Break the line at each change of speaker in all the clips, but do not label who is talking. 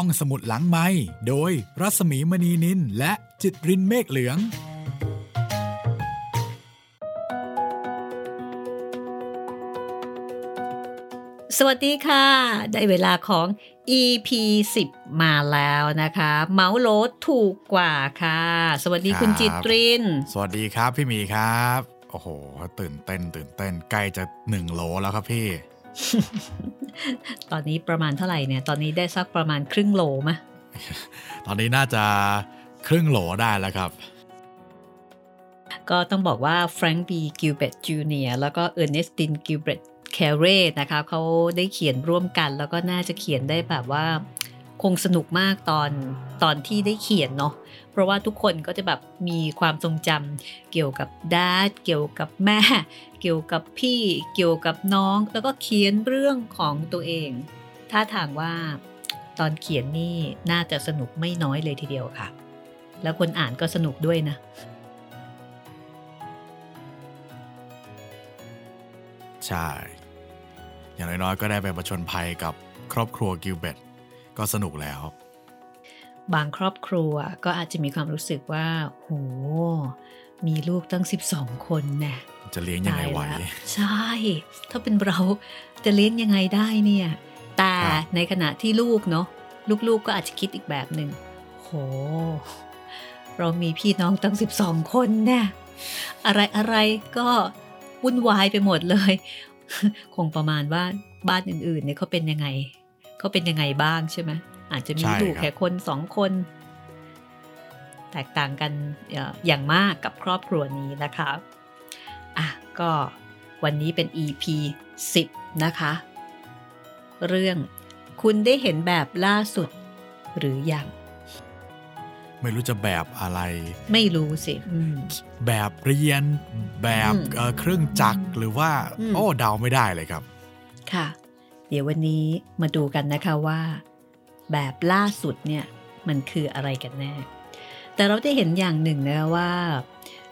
ห้องสมุดหลังไม้โดยรัสมีมณีนินและจิตรินเมฆเหลือง
สวัสดีค่ะ ได้เวลาของ EP 10 มาแล้วนะคะ เมาส์โลดถูกกว่าค่ะ สวัสดีคุณ
ครับ
จิตริน
สวัสดีครับพี่หมีครับ โอ้โห ตื่นเต้นตื่นเต้นใกล้จะหนึ่งโหลแล้วครับพี่
ตอนนี้ประมาณเท่าไหร่เนี่ย ตอนนี้ได้สักประมาณครึ่งโหลมะ
ตอนนี้น่าจะครึ่งโหลได้แล้วครับ
ก็ต้องบอกว่าแฟรงค์บีกิลเบตจูเนียแล้วก็เออร์เนสตินกิลเบตแคเรนะคะเขาได้เขียนร่วมกัน แล้วก็น่าจะเขียนได้แบบว่า คงสนุกมากตอนตอนที่ได้เขียนเนาะ เพราะว่าทุกคนก็จะแบบมีความทรงจำเกี่ยวกับ Dad เกี่ยวกับแม่ เกี่ยวกับพี่เกี่ยวกับน้อง แล้วก็เขียนเรื่องของตัวเองท่าทางว่าตอนเขียนนี่น่าจะสนุกไม่น้อยเลยทีเดียวค่ะ แล้วคนอ่านก็สนุกด้วยนะ
ใช่ อย่างน้อยๆ ก็ได้ไปประชนภัยกับครอบครัวกิลเบตก็สนุกแล้ว
บางครอบครัวก็อาจจะมีความรู้สึกว่า โห มีลูกตั้ง 12 คนแน่
จะเลี้ยงยังไงไหว
ตายแล้วใช่ ถ้าเป็นเราจะเลี้ยงยังไงได้เนี่ย แต่
ครับ
ในขณะที่ลูกเนาะลูกๆก็อาจจะคิดอีกแบบหนึ่งโห เรามีพี่น้องตั้ง 12 คนแน่อะไรอะไรก็วุ่นวายไปหมดเลย คงประมาณว่าบ้านอื่นๆเนี่ยเขาเป็นยังไงเขาเป็นยังไงบ้างใช่ไหม อาจจะมี
ใช่
ลูก
ครับ
แค่คนสองคน แตกต่างกันเอ่ออย่างมากกับครอบครัวนี้นะคะอะก็วันนี้เป็น EP 10 นะคะ เรื่องคุณได้เห็นแบบล่าสุดหรือยัง
ไม่รู้จะแบบอะไร
ไม่รู้สิอืม
แบบเรียน แบบ
อืม
เอ่อเครื่องจักรหรือว่า
อืม
โอ้เดาไม่ได้เลยครับ
ค่ะ เดี๋ยววันนี้มาดูกันนะคะว่า แบบล่าสุดเนี่ยมันคืออะไรกันแน่ แต่เราได้เห็นอย่างหนึ่งนะว่า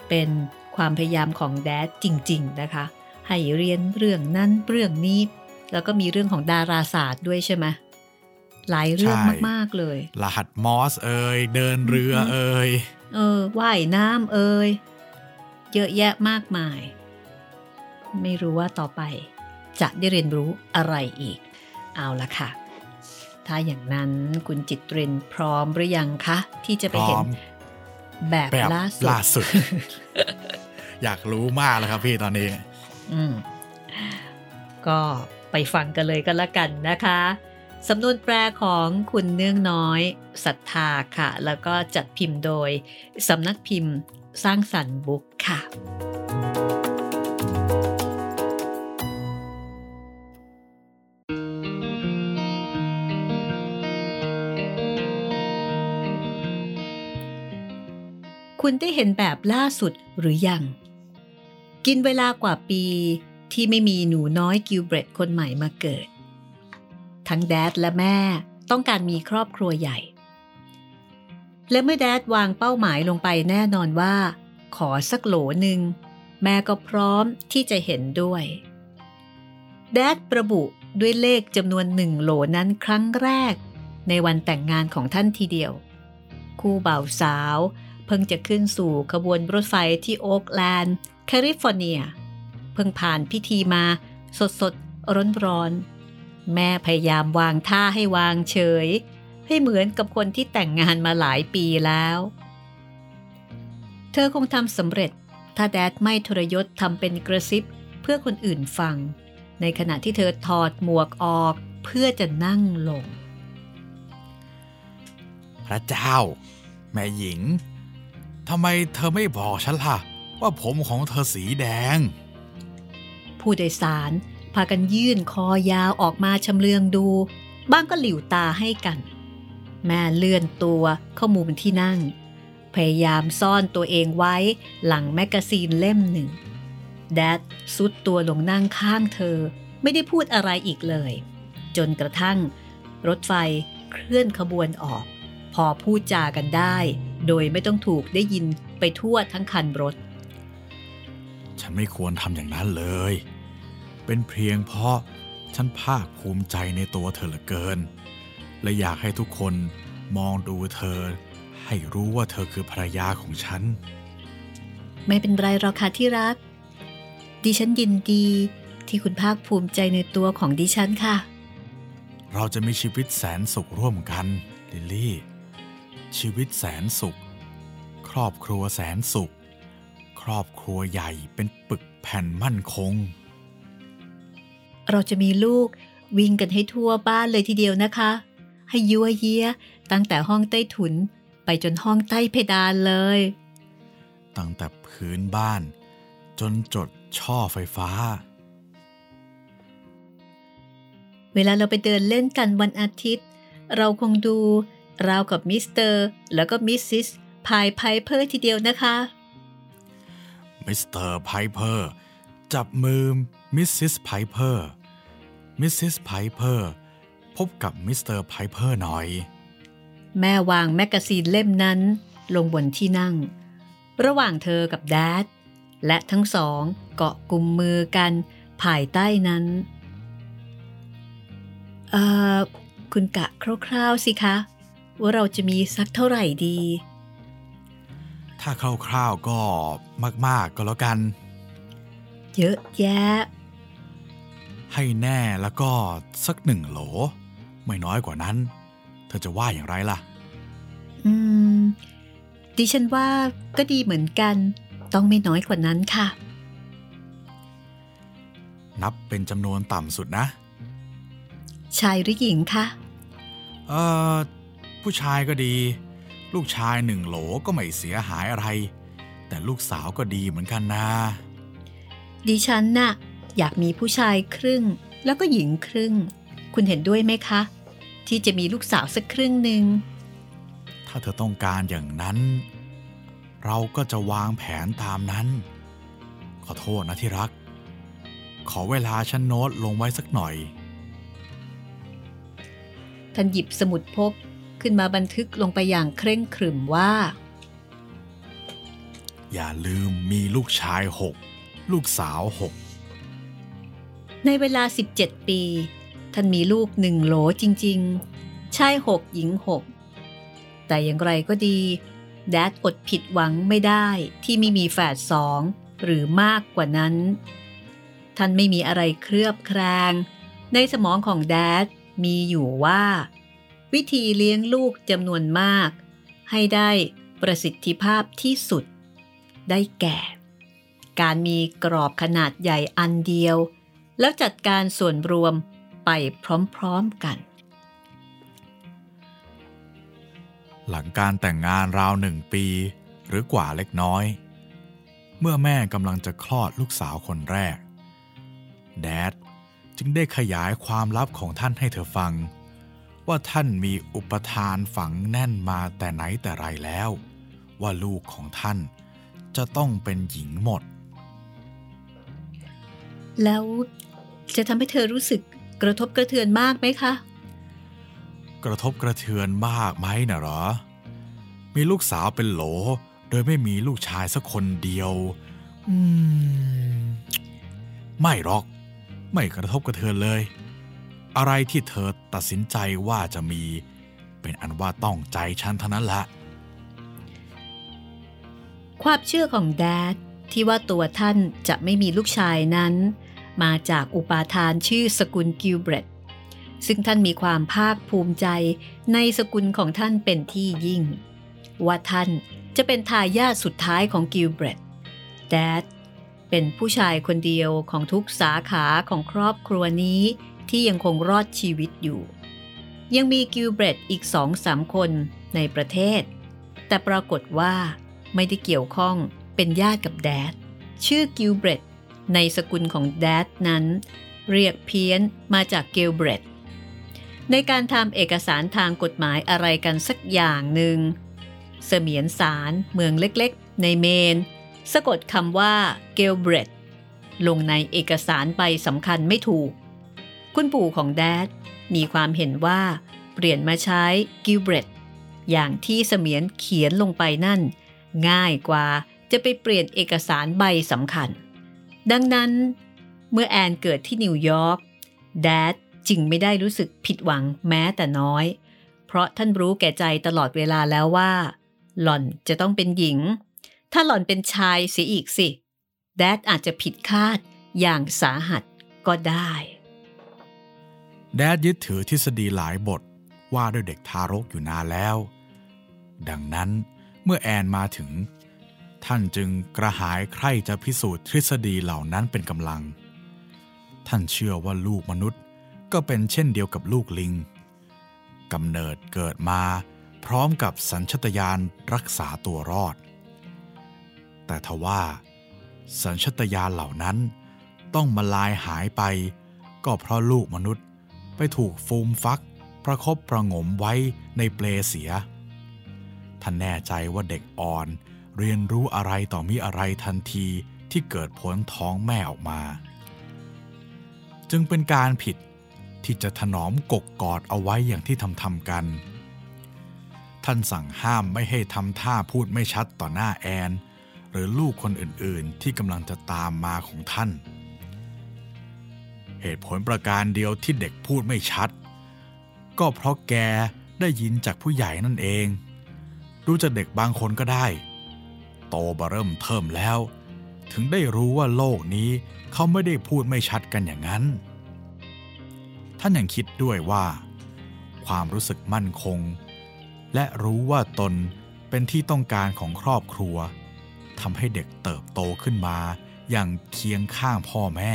เป็นความพยายามของแดดจริง ๆ นะคะ ให้เรียนเรื่องนั้นเรื่องนี้ แล้วก็มีเรื่องของดาราศาสตร์ด้วยใช่ไหมหลายเรื่อง
ใช่
มาก ๆ เลย
รหัสมอสเอ่ยเดินเรือ
อืม
เอ่ย
เออว่ายน้ำเอ่ยเยอะแยะมากมาย ไม่รู้ว่าต่อไปจะได้เรียนรู้อะไรอีก เอาละค่ะ ถ้าอย่างนั้นคุณจิตรินพร้อมหรือยังคะ ที่จะ
พ
ไป
ร้อ
เห็น
ม
แบบ
แบบ
ล่าสุด
ล่าสุดอยากรู้มากแล้วครับพี่ตอนนี้
อืม ก็ไปฟังกันเลยกันละกันนะคะสำนวนแปลของคุณเนื่องน้อยศรัทธาค่ะ แล้วก็จัดพิมพ์โดยสำนักพิมพ์สร้างสรรค์บุ๊กค่ะ คุณได้เห็นแบบล่าสุดหรือยัง กินเวลากว่าปีที่ไม่มีหนูน้อยกิลเบรตคนใหม่มาเกิด ทั้ง Dad และแม่ต้องการมีครอบครัวใหญ่ และเมื่อ Dad วางเป้าหมายลงไปแน่นอนว่า ขอสักโหลหนึ่งแม่ก็พร้อมที่จะเห็นด้วย Dad ระบุตัวเลขจำนวนหนึ่งโหลนั้นครั้งแรก ในวันแต่งงานของท่านทีเดียว คู่บ่าวสาว เพิ่งจะขึ้นสู่ขบวนรถไฟที่โอ๊กแลนด์แคลิฟอร์เนีย เพิ่งผ่านพิธีมาสดสดร้อนร้อนแม่พยายามวางท่าให้วางเฉย ให้เหมือนกับคนที่แต่งงานมาหลายปีแล้ว เธอคงทำสำเร็จ ถ้าแดดไม่ทรยศทำเป็นกระซิบเพื่อคนอื่นฟัง ในขณะที่เธอถอดหมวกออกเพื่อจะนั่งลง
พระเจ้า แม่หญิง ทำไมเธอไม่บอกฉันล่ะ ว่าผมของเธอสีแดง
ผู้โดยสารพากันยื่นคอยาวออกมาชำเลืองดู บ้างก็หลิวตาให้กัน แม่เลื่อนตัวเข้ามุมที่นั่ง พยายามซ่อนตัวเองไว้หลัง magazine เล่มหนึ่ง Dad ทรุดตัวลงนั่งข้างเธอไม่ได้พูดอะไรอีกเลย จนกระทั่ง รถไฟเคลื่อนขบวนออก พอพูดจากันได้ โดยไม่ต้องถูกได้ยินไปทั่วทั้งคันรถ
ฉันไม่ควรทำอย่างนั้นเลย เป็นเพียงเพราะฉันภาคภูมิใจในตัวเธอเหลือเกิน และอยากให้ทุกคนมองดูเธอ ให้รู้ว่าเธอคือภรรยาของฉัน
ไม่เป็นไรหรอกค่ะที่รัก ดิฉันยินดีที่คุณภาคภูมิใจในตัวของดิฉันค่ะ
เราจะมีชีวิตแสนสุขร่วมกัน ลิลลี่ ชีวิตแสนสุข ครอบครัวแสนสุข ครอบครัวใหญ่เป็นปึกแผ่นมั่นคง
เราจะมีลูกวิ่งกันให้ทั่วบ้านเลยทีเดียวนะคะ ให้ยัวเยียตั้งแต่ห้องใต้ถุนไปจนห้องใต้เพดานเลย
ตั้งแต่พื้นบ้าน จนจดช่อไฟฟ้า
เวลาเราไปเดินเล่นกันวันอาทิตย์ เราคงดู ราวกับมิสเตอร์แล้วก็มิสซิสพายไพเพอร์ทีเดียวนะคะ
มิสเตอร์ไพเพอร์จับมือมิสซิสไพเพอร์มิสซิสไพเพอร์พบกับมิสเตอร์ไพเพอร์หน่อย
แม่วาง magazine เล่มนั้น ลงบนที่นั่ง ระหว่างเธอกับ Dad และทั้งสองเกาะกลุ่มมือกันภายใต้นั้นเอ่อคุณกะคร่าวๆสิคะ ว่าเราจะมีสักเท่าไหร่ดี
ถ้าคร่าวๆก็มาก ๆ ก็แล้วกัน
เยอะแยะ
ให้แน่แล้วก็สักหนึ่งโหล ไม่น้อยกว่านั้น เธอจะว่าอย่างไรล่ะ
อืม ดิฉันว่าก็ดีเหมือนกัน ต้องไม่น้อยกว่านั้นค่ะ
นับเป็นจำนวนต่ำสุดนะ
ชายหรือหญิงคะ
เอ่อ ผู้ชายก็ดี ลูกชายหนึ่งโหลก็ไม่เสียหายอะไร แต่ลูกสาวก็ดีเหมือนกันนะ
ดิฉันน่ะ อยากมีผู้ชายครึ่ง แล้วก็หญิงครึ่ง คุณเห็นด้วยไหมคะ ที่จะมีลูกสาวสักครึ่งหนึ่ง
ถ้าเธอต้องการอย่างนั้น เราก็จะวางแผนตามนั้น ขอโทษนะที่รัก ขอเวลาฉันโน้ตลงไว้สักหน่อย
ท่านหยิบสมุดพก ขึ้นมาบันทึกลงไปอย่างเคร่งครึมว่า
อย่าลืมมีลูกชายหกลูกสาวหก
ในเวลา 17 ปี ท่านมีลูกหนึ่งโหลจริง ๆ ชายหกหญิงหกแต่อย่างไรก็ดี แดดอดผิดหวังไม่ได้ที่ไม่มีแฝดสองหรือมากกว่านั้น ท่านไม่มีอะไรเคลือบแคลงในสมองของแดดมีอยู่ว่า วิธีเลี้ยงลูกจำนวนมาก ให้ได้ประสิทธิภาพที่สุด ได้แก่ การมีกรอบขนาดใหญ่อันเดียว แล้วจัดการส่วนรวมไปพร้อมๆกัน
หลังการแต่งงานราวหนึ่งปี หรือกว่าเล็กน้อย เมื่อแม่กำลังจะคลอดลูกสาวคนแรก แดดจึงได้ขยายความลับของท่านให้เธอฟัง ว่าท่านมีอุปทานฝังแน่นมาแต่ไหนแต่ไรแล้ว ว่าลูกของท่านจะต้องเป็นหญิงหมด
แล้วจะทำให้เธอรู้สึกกระทบกระเทือนมากไหมคะ
กระทบกระเทือนมากไหมนะเหรอ มีลูกสาวเป็นโหล โดยไม่มีลูกชายสักคนเดียว อืม ไม่หรอก ไม่กระทบกระเทือนเลย อะไรที่เธอตัดสินใจว่าจะมี เป็นอันว่าต้องใจฉันเท่านั้นละ
ความเชื่อของ Dad ที่ว่าตัวท่านจะไม่มีลูกชายนั้น มาจากอุปาทานชื่อสกุลกิลเบรตซึ่งท่านมีความภาคภูมิใจในสกุลของท่านเป็นที่ยิ่ง ว่าท่านจะเป็นทายาทสุดท้ายของกิลเบรต Dad เป็นผู้ชายคนเดียวของทุกสาขาของครอบครัวนี้ ที่ยังคงรอดชีวิตอยู่ ยังมีกิลเบรตอีกสองสามคนในประเทศ แต่ปรากฏว่าไม่ได้เกี่ยวข้องเป็นญาติกับแดด ชื่อกิลเบรตในสกุลของแดดนั้น เรียกเพี้ยนมาจากเกลเบรตในการทำเอกสารทางกฎหมายอะไรกันสักอย่างหนึ่ง เสมียนศาลเมืองเล็กๆ ในเมน สะกดคำว่าเกลเบรตลงในเอกสารใบสำคัญไม่ถูก คุณปู่ของแดดมีความเห็นว่า เปลี่ยนมาใช้กิลเบรตอย่างที่เสมียนเขียนลงไปนั่น ง่ายกว่าจะไปเปลี่ยนเอกสารใบสำคัญ ดังนั้น เมื่อแอนเกิดที่นิวยอร์กแดดจึงไม่ได้รู้สึกผิดหวังแม้แต่น้อย เพราะท่านรู้แก่ใจตลอดเวลาแล้วว่า หล่อนจะต้องเป็นหญิง ถ้าหล่อนเป็นชายเสียอีกสิ แดดอาจจะผิดคาดอย่างสาหัสก็ได้
แดดยึดถือทฤษฎีหลายบทว่าด้วยเด็กทารกอยู่นานแล้ว ดังนั้นเมื่อแอนมาถึง ท่านจึงกระหายใคร่จะพิสูจน์ทฤษฎีเหล่านั้นเป็นกำลัง ท่านเชื่อว่าลูกมนุษย์ก็เป็นเช่นเดียวกับลูกลิงกำเนิดเกิดมาพร้อมกับสัญชตาตญาณรักษาตัวรอด แต่ทว่า สัญชตาตญาณเหล่านั้นต้องมาลายหายไป ก็เพราะลูกมนุษย์ ไปถูกฟูมฟัก ประคบประงมไว้ในเปลเสีย ท่านแน่ใจว่าเด็กอ่อน เรียนรู้อะไรต่อมีอะไรทันทีที่เกิดพ้นท้องแม่ออกมา จึงเป็นการผิดที่จะถนอมกกกอดเอาไว้อย่างที่ทำทำกัน ท่านสั่งห้ามไม่ให้ทำท่าพูดไม่ชัดต่อหน้าแอน หรือลูกคนอื่นๆที่กำลังจะตามมาของท่าน เหตุผลประการเดียวที่เด็กพูดไม่ชัด ก็เพราะแกได้ยินจากผู้ใหญ่นั่นเอง ดูจะเด็กบางคนก็ได้ โตบเริ่มเทิมแล้ว ถึงได้รู้ว่าโลกนี้เขาไม่ได้พูดไม่ชัดกันอย่างนั้น ท่านยังคิดด้วยว่า ความรู้สึกมั่นคง และรู้ว่าตนเป็นที่ต้องการของครอบครัวทำให้เด็กเติบโตขึ้นมาอย่างเคียงข้างพ่อแม่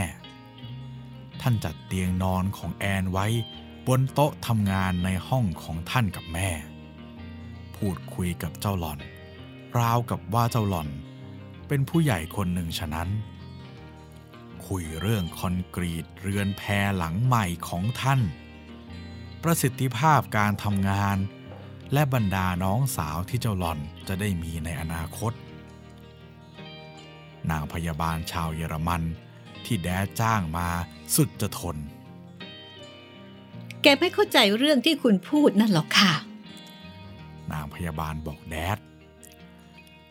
ท่านจัดเตียงนอนของแอนไว้ บนโต๊ะทำงานในห้องของท่านกับแม่ พูดคุยกับเจ้าหล่อน ราวกับว่าเจ้าหล่อน เป็นผู้ใหญ่คนหนึ่งฉะนั้น คุยเรื่องคอนกรีตเรือนแพหลังใหม่ของท่าน ประสิทธิภาพการทำงาน และบรรดาน้องสาวที่เจ้าหล่อนจะได้มีในอนาคต นางพยาบาลชาวเยอรมัน ที่แดจ้างมาสุดจะทน
แกไม่เข้าใจเรื่องที่คุณพูดนั่นหรอกค่ะ
นางพยาบาลบอกแดด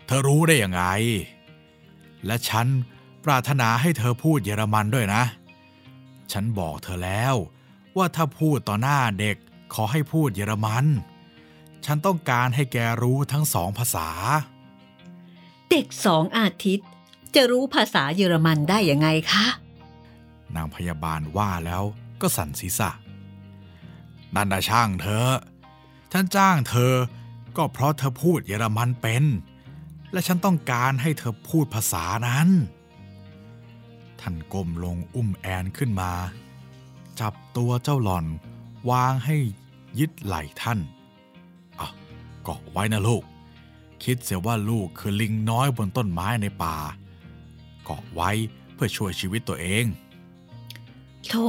เธอรู้ได้ยังไง และฉันปรารถนาให้เธอพูดเยอรมันด้วยนะ ฉันบอกเธอแล้วว่าถ้าพูดต่อหน้าเด็กขอให้พูดเยอรมัน ฉันต้องการให้แกรู้ทั้งสองภาษา
เด็กสองอาทิตย์ จะรู้ภาษาเยอรมันได้ยังไงคะ
นางพยาบาลว่าแล้วก็สั่นศีรษะ นันดาช่างเธอ ฉันจ้างเธอ ก็เพราะเธอพูดเยอรมันเป็น และฉันต้องการให้เธอพูดภาษานั้น ท่านก้มลงอุ้มแอนขึ้นมา จับตัวเจ้าหล่อนวางให้ยึดไหล่ท่านอะเกาะไว้นะลูก คิดเสียว่าลูกคือลิงน้อยบนต้นไม้ในป่า เกาะไว้เพื่อช่วยชีวิตตัวเอง
โธ่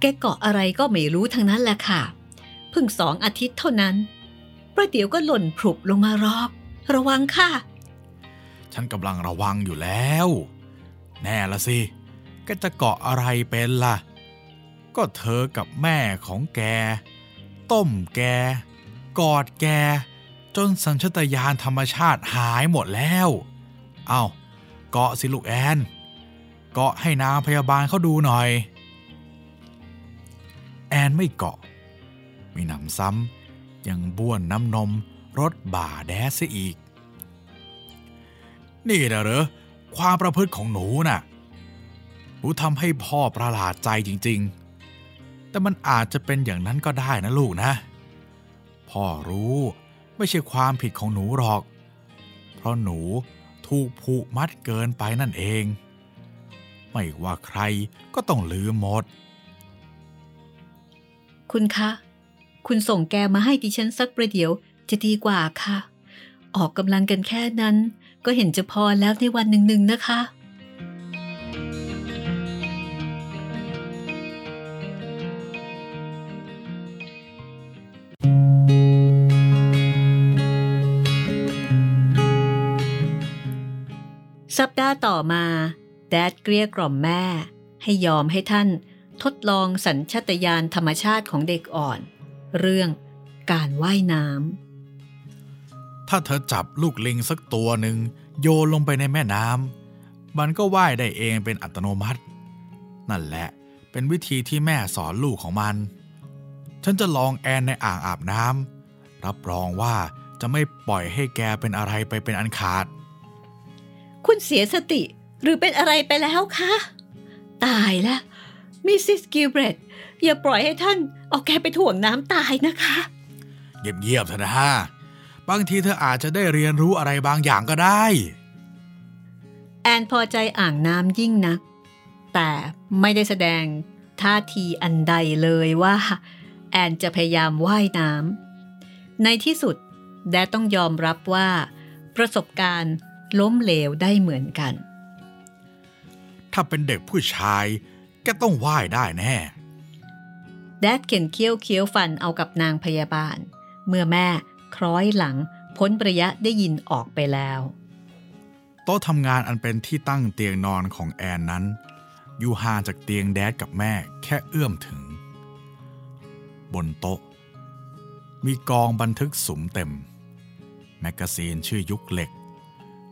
แกเกาะอะไรก็ไม่รู้ทั้งนั้นแหละค่ะ เพิ่งสองอาทิตย์เท่านั้น ประเดี๋ยวก็หล่นพลุบลงมารอบ ระวังค่ะ
ฉันกำลังระวังอยู่แล้ว แน่ละสิก็จะเกาะอะไรเป็นละ่ะ ก็เธอกับแม่ของแก ต้มแก กอดแก จนสัญชตาตญาณธรรมชาติหายหมดแล้ว เอา เกาะสิลูกแอน เกาะให้นางพยาบาลเขาดูหน่อย แอนไม่เกาะ มีหนำซ้ำยังบ้วนน้ำนมรถบ่าแดสอีก นี่นะเหรอ ความประพฤติของหนูน่ะ หนูทำให้พ่อประหลาดใจจริง ๆ แต่มันอาจจะเป็นอย่างนั้นก็ได้นะลูกนะ พ่อรู้ไม่ใช่ความผิดของหนูหรอก เพราะหนู ถูกผูกมัดเกินไปนั่นเอง ไม่ว่าใครก็ต้องลืมหมด
คุณคะ คุณส่งแกมาให้ดิฉันสักประเดี๋ยวจะดีกว่าค่ะ ออกกำลังกันแค่นั้น ก็เห็นจะพอแล้วในวันหนึ่งๆนะคะ สัปดาห์ต่อมาแดดเกลี้ยกล่อมแม่ ให้ยอมให้ท่านทดลองสัญชตาตญาณธรรมชาติของเด็กอ่อน เรื่องการว่ายน้ำ
ถ้าเธอจับลูกลิงสักตัวหนึ่งโยนลงไปในแม่น้ำมันก็ว่ายได้เองเป็นอัตโนมัติ นั่นแหละเป็นวิธีที่แม่สอนลูกของมัน ฉันจะลองแอนในอ่างอาบน้ำรับรองว่าจะไม่ปล่อยให้แกเป็นอะไรไปเป็นอันขาด
คุณเสียสติหรือเป็นอะไรไปแล้วคะ ตายแล้วมิสซิสกิลเบรตอย่าปล่อยให้ท่านเอาแกไปถ่วงน้ำตายนะคะ
เงียบๆเถอะนะบางทีเธออาจจะได้เรียนรู้อะไรบางอย่างก็ได้
แอนพอใจอ่างน้ำยิ่งนัก แต่ไม่ได้แสดงท่าทีอันใดเลยว่า แอนจะพยายามว่ายน้ำในที่สุดแดดต้องยอมรับว่า ประสบการณ์ ล้มเหลวได้เหมือนกัน
ถ้าเป็นเด็กผู้ชายแกต้องว่ายได้แน่
แดดเข็นเคี้ยวเคี้ยวฟันเอากับนางพยาบาล เมื่อแม่คล้อยหลังพ้นระยะได้ยินออกไปแล้ว
โต๊ะทำงานอันเป็นที่ตั้งเตียงนอนของแอนนั้น อยู่ห่างจากเตียงแดดกับแม่แค่เอื้อมถึง บนโต๊ะ มีกองบันทึกสุมเต็ม แมกกาซีนชื่อยุคเหล็ก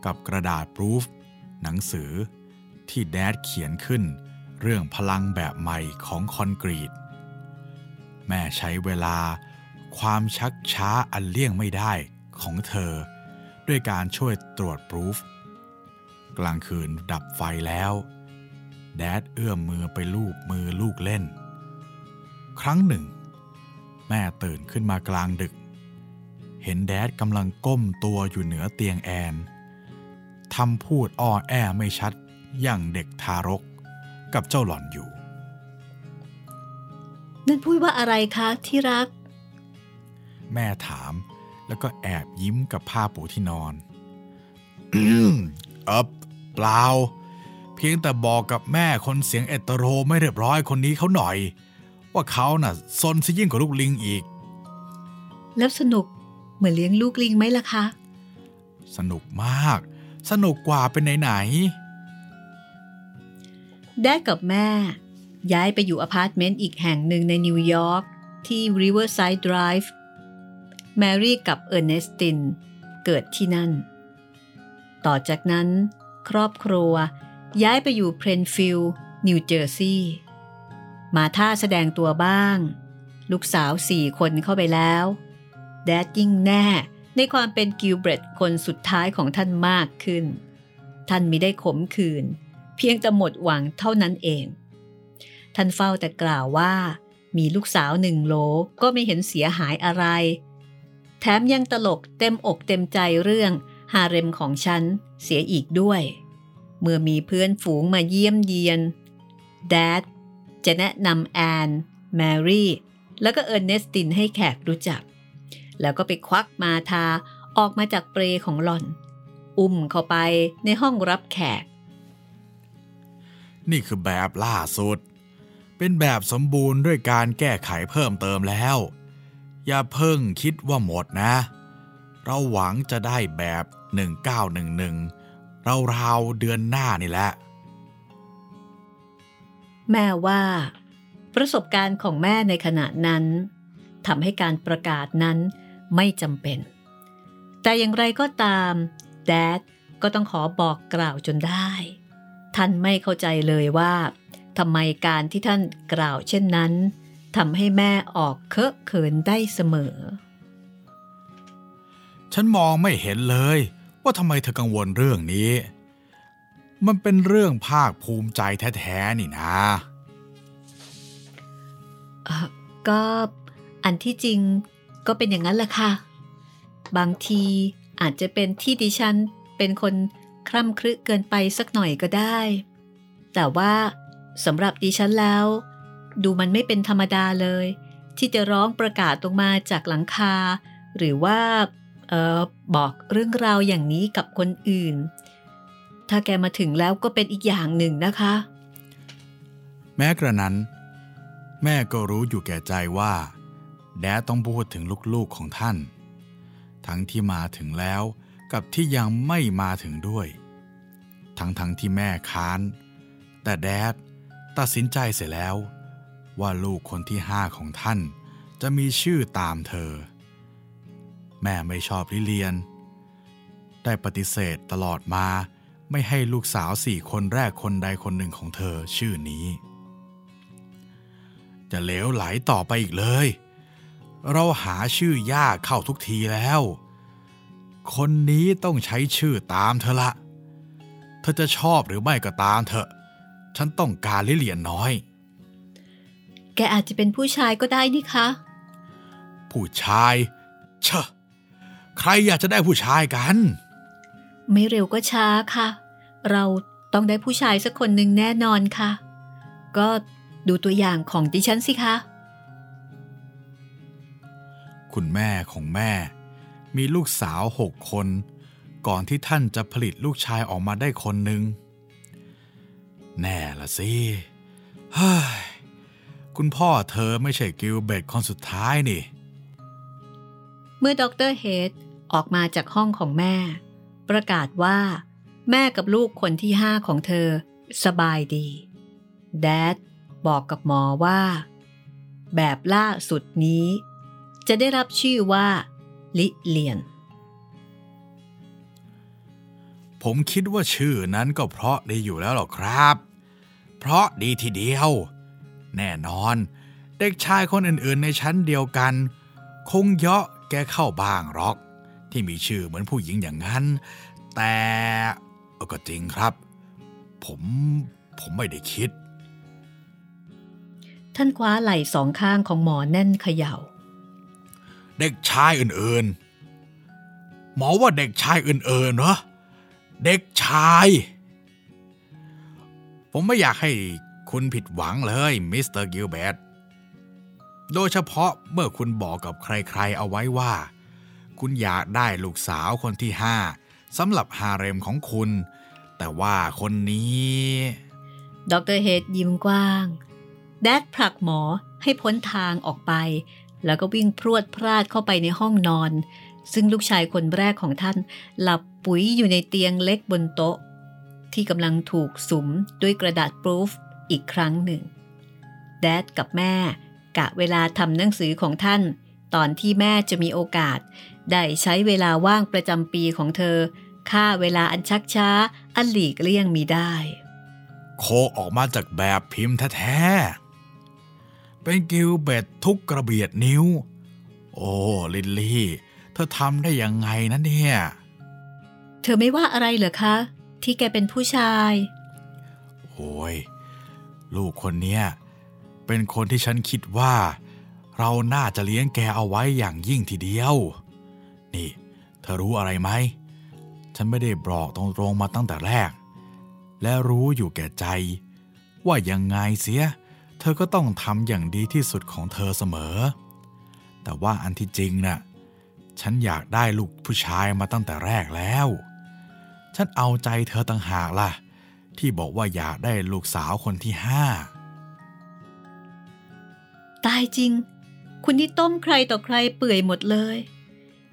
กับกระดาษปรู๊ฟหนังสือที่แดดเขียนขึ้น เรื่องพลังแบบใหม่ของคอนกรีต แม่ใช้เวลา ความชักช้าอันเลี่ยงไม่ได้ของเธอ ด้วยการช่วยตรวจปรู๊ฟกลางคืนดับไฟแล้ว แดดเอื้อมมือไปลูบมือลูกเล่น ครั้งหนึ่ง แม่ตื่นขึ้นมากลางดึก เห็นแดดกำลังก้มตัวอยู่เหนือเตียงแอน ทำพูดอ้อแอไม่ชัดอย่างเด็กทารก กับเจ้าหล่อนอยู่
นั่นพูดว่าอะไรคะที่รัก
แม่ถามแล้วก็แอบยิ้มกับผ้าปูที่นอนเออ เปล่า เพียงแต่บอกกับแม่คนเสียงเอ็ดตะโรไม่เรียบร้อยคนนี้เขาหน่อย ว่าเขาน่ะซนซะยิ่งกว่าลูกลิงอีก
แล้วสนุกเหมือนเลี้ยงลูกลิงไหมล่ะคะ
สนุกมาก สนุกกว่าเป็นไหน
แดดกับแม่ ย้ายไปอยู่อพาร์ตเมนต์อีกแห่งหนึ่งในนิวยอร์กที่ Riverside Drive แมรี่กับเออร์เนสติน เกิดที่นั่น ต่อจากนั้น ครอบครัวย้ายไปอยู่เพนฟิลด์นิวเจอร์ซีย์มาร์ธาแสดงตัวบ้าง ลูกสาวสี่คนเข้าไปแล้ว แดดยิ่งแน่ ในความเป็นกิลเบรตคนสุดท้ายของท่านมากขึ้น ท่านมิได้ขมขื่นเพียงแต่หมดหวังเท่านั้นเอง ท่านเฝ้าแต่กล่าวว่า มีลูกสาวหนึ่งโลก็ไม่เห็นเสียหายอะไร แถมยังตลกเต็มอกเต็มใจเรื่องฮาเร็มของฉันเสียอีกด้วย เมื่อมีเพื่อนฝูงมาเยี่ยมเยียนแดดจะแนะนำแอน แมรี่ แล้วก็เอิร์เนสตินให้แขกรู้จัก แล้วก็ไปควักมาทาออกมาจากเปรของหล่อน อุ้มเข้าไปในห้องรับแขก
นี่คือแบบล่าสุด เป็นแบบสมบูรณ์ด้วยการแก้ไขเพิ่มเติมแล้ว อย่าเพิ่งคิดว่าหมดนะ เราหวังจะได้แบบ 1911 เราราวๆเดือนหน้านี่แหละ
แม่ว่า ประสบการณ์ของแม่ในขณะนั้นทำให้การประกาศนั้น ไม่จำเป็น แต่อย่างไรก็ตามแดดก็ต้องขอบอกกล่าวจนได้ ท่านไม่เข้าใจเลยว่าทำไมการที่ท่านกล่าวเช่นนั้นทำให้แม่ออกเคอะเขินได้เสมอ
ฉันมองไม่เห็นเลยว่าทำไมเธอกังวลเรื่องนี้ มันเป็นเรื่องภาคภูมิใจแท้ๆนี่นะ
เอ่อก็อันที่จริง ก็เป็นอย่างนั้นแหละค่ะ บางทีอาจจะเป็นที่ดิฉันเป็นคนคร่ำครึเกินไปสักหน่อยก็ได้ แต่ว่าสำหรับดิฉันแล้ว ดูมันไม่เป็นธรรมดาเลย ที่จะร้องประกาศลงมาจากหลังคา หรือว่าเออบอกเรื่องราวอย่างนี้กับคนอื่น ถ้าแกมาถึงแล้วก็เป็นอีกอย่างหนึ่งนะคะ
แม้กระนั้น แม่ก็รู้อยู่แก่ใจว่า แดดต้องพูดถึงลูกๆของท่าน ทั้งที่มาถึงแล้วกับที่ยังไม่มาถึงด้วย ทั้งทั้งที่แม่ค้าน แต่แดดตัดสินใจเสร็จแล้ว ว่าลูกคนที่ห้าของท่านจะมีชื่อตามเธอ แม่ไม่ชอบลิเลียน ได้ปฏิเสธตลอดมาไม่ให้ลูกสาวสี่คนแรกคนใดคนหนึ่งของเธอชื่อนี้ จะเลวไหลต่อไปอีกเลย เราหาชื่อยากเข้าทุกทีแล้ว คนนี้ต้องใช้ชื่อตามเธอละ เธอจะชอบหรือไม่ก็ตามเถอะ ฉันต้องการลิเลียนน้อย
แกอาจจะเป็นผู้ชายก็ได้นี่คะ
ผู้ชาย เชอะใครอยากจะได้ผู้ชายกัน
ไม่เร็วก็ช้าค่ะ เราต้องได้ผู้ชายสักคนหนึ่งแน่นอนค่ะ ก็ดูตัวอย่างของดิฉันสิคะ
คุณแม่ของแม่ มีลูกสาวหกคน ก่อนที่ท่านจะผลิตลูกชายออกมาได้คนหนึ่งแน่ละสิคุณพ่อเธอไม่ใช่กิลเบตคนสุดท้ายนี่
เมื่อดออกเตร์เฮดออกมาจากห้องของแม่ ประกาศว่า แม่กับลูกคนที่ห้าของเธอ สบายดี แดดบอกกับหมอว่า แบบล่าสุดนี้ จะได้รับชื่อว่า ลิเลียน
ผมคิดว่าชื่อนั้นก็เพราะดีอยู่แล้วหรอกครับ เพราะดีทีเดียว แน่นอน เด็กชายคนอื่นๆ ในชั้นเดียวกัน คงเยาะแกเข้าบ้างหรอก ที่มีชื่อเหมือนผู้หญิงอย่างนั้น แต่เออก็จริงครับ ผมผมไม่ได้คิด
ท่านคว้าไหล่สองข้างของหมอแน่นเขย่า
เด็กชายอื่นๆ หมอว่าเด็กชายอื่นๆเหรอเด็กชาย ผมไม่อยากให้คุณผิดหวังเลยมิสเตอร์กิลเบรตโดยเฉพาะเมื่อคุณบอกกับใครๆ เอาไว้ว่า คุณอยากได้ลูกสาวคนที่ห้าสำหรับฮาเร็มของคุณ แต่ว่าคนนี้
ดรเฮดยิ้มกว้าง แดดผลักหมอให้พ้นทางออกไป แล้วก็วิ่งพรวดพลาดเข้าไปในห้องนอน ซึ่งลูกชายคนแรกของท่าน หลับปุ๋ยอยู่ในเตียงเล็กบนโต๊ะ ที่กำลังถูกสุมด้วยกระดาษปรูฟอีกครั้งหนึ่ง แดดกับแม่ กะเวลาทำหนังสือของท่าน ตอนที่แม่จะมีโอกาส ได้ใช้เวลาว่างประจำปีของเธอค่าเวลาอันชักช้า อันหลีกเลี่ยงมีได้
โคออกมาจากแบบพิมพ์แท้ๆ เป็นกิลเบตทุกกระเบียดนิ้ว โอ้ ลิลลี่ เธอทำได้ยังไงนะเนี่ย
เธอไม่ว่าอะไรเหรอคะ ที่แกเป็นผู้ชาย
โอ้ย ลูกคนเนี้ยเป็นคนที่ฉันคิดว่า เราน่าจะเลี้ยงแกเอาไว้อย่างยิ่งทีเดียว นี่ เธอรู้อะไรไหม ฉันไม่ได้บอกตรงๆมาตั้งแต่แรก และรู้อยู่แก่ใจ ว่ายังไงเสียเธอก็ต้องทำอย่างดีที่สุดของเธอเสมอ แต่ว่าอันที่จริงน่ะ ฉันอยากได้ลูกผู้ชายมาตั้งแต่แรกแล้ว ฉันเอาใจเธอต่างหากล่ะ ที่บอกว่าอยากได้ลูกสาวคนที่ห้า
ตายจริง คุณนี่ต้มใครต่อใครเปื่อยหมดเลย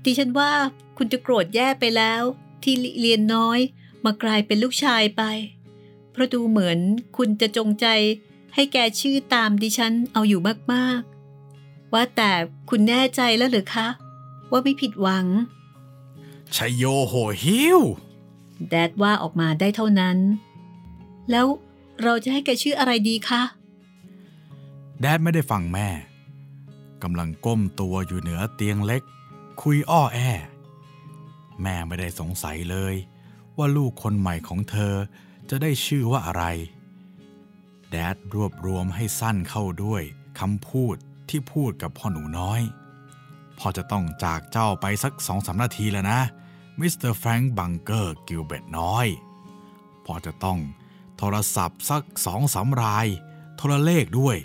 ดิฉันว่าคุณจะโกรธแย่ไปแล้ว ที่ลิเลียนน้อยมากลายเป็นลูกชายไป เพราะดูเหมือนคุณจะจงใจ ให้แกชื่อตามดิฉันเอาอยู่มากๆ ว่าแต่คุณแน่ใจแล้วหรือคะ ว่าไม่ผิดหวัง
ชัยโยโหฮิว
แดดว่าออกมาได้เท่านั้น แล้วเราจะให้แกชื่ออะไรดีคะ
แดดไม่ได้ฟังแม่กำลังก้มตัวอยู่เหนือเตียงเล็ก คุยอ้อแอ แม่ไม่ได้สงสัยเลย ว่าลูกคนใหม่ของเธอจะได้ชื่อว่าอะไร แดดรวบรวมให้สั้นเข้าด้วยคำพูดที่พูดกับพ่อหนูน้อย พ่อจะต้องจากเจ้าไปสักสองสามนาทีแล้วนะ มิสเตอร์แฟรงค์บังเกอร์กิลเบรตน้อย พ่อจะต้องโทรศัพท์สักสองสามราย โทรเลขด้วย